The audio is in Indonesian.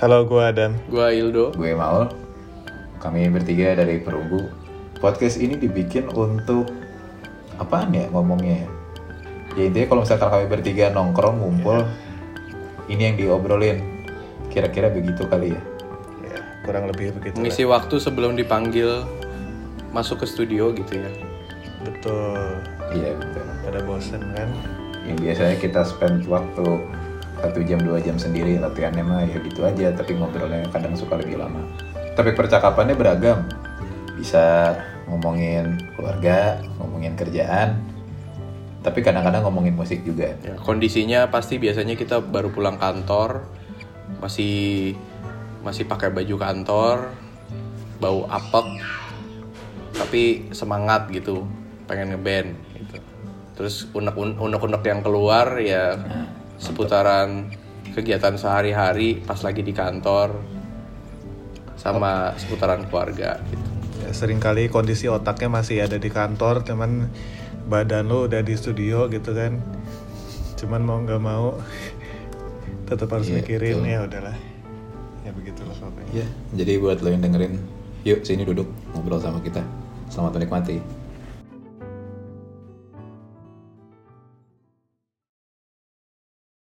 Halo, gue Adam. Gua Ildo. Gue Maul. Kami bertiga dari Perunggu. Podcast ini dibikin untuk apaan ya ngomongnya ya? Ya intinya kalau misalkan kami bertiga nongkrong ngumpul, ini yang diobrolin. Kira-kira begitu kali ya. Ya, kurang lebih begitu. lah. Ngisi waktu sebelum dipanggil masuk ke studio gitu ya. Betul. Iya betul. Pada bosen kan? Yang biasanya kita spend waktu satu jam dua jam sendiri latihannya mah ya gitu aja tapi ngobrolnya kadang suka lebih lama tapi percakapannya beragam bisa ngomongin keluarga ngomongin kerjaan tapi kadang-kadang ngomongin musik juga ya. Kondisinya pasti biasanya kita baru pulang kantor, masih masih pakai baju kantor, bau apek, tapi semangat gitu, pengen ngeband gitu. Terus unek unek yang keluar ya seputaran kegiatan sehari-hari pas lagi di kantor sama seputaran keluarga gitu. Ya, sering kali kondisi otaknya masih ada di kantor, cuman badan lo udah di studio gitu kan. Cuman mau nggak mau tetap harus Iya, mikirin betul. ya udahlah. Ya begitu lah pokoknya. ya jadi buat lo yang dengerin yuk sini duduk ngobrol sama kita selamat menikmati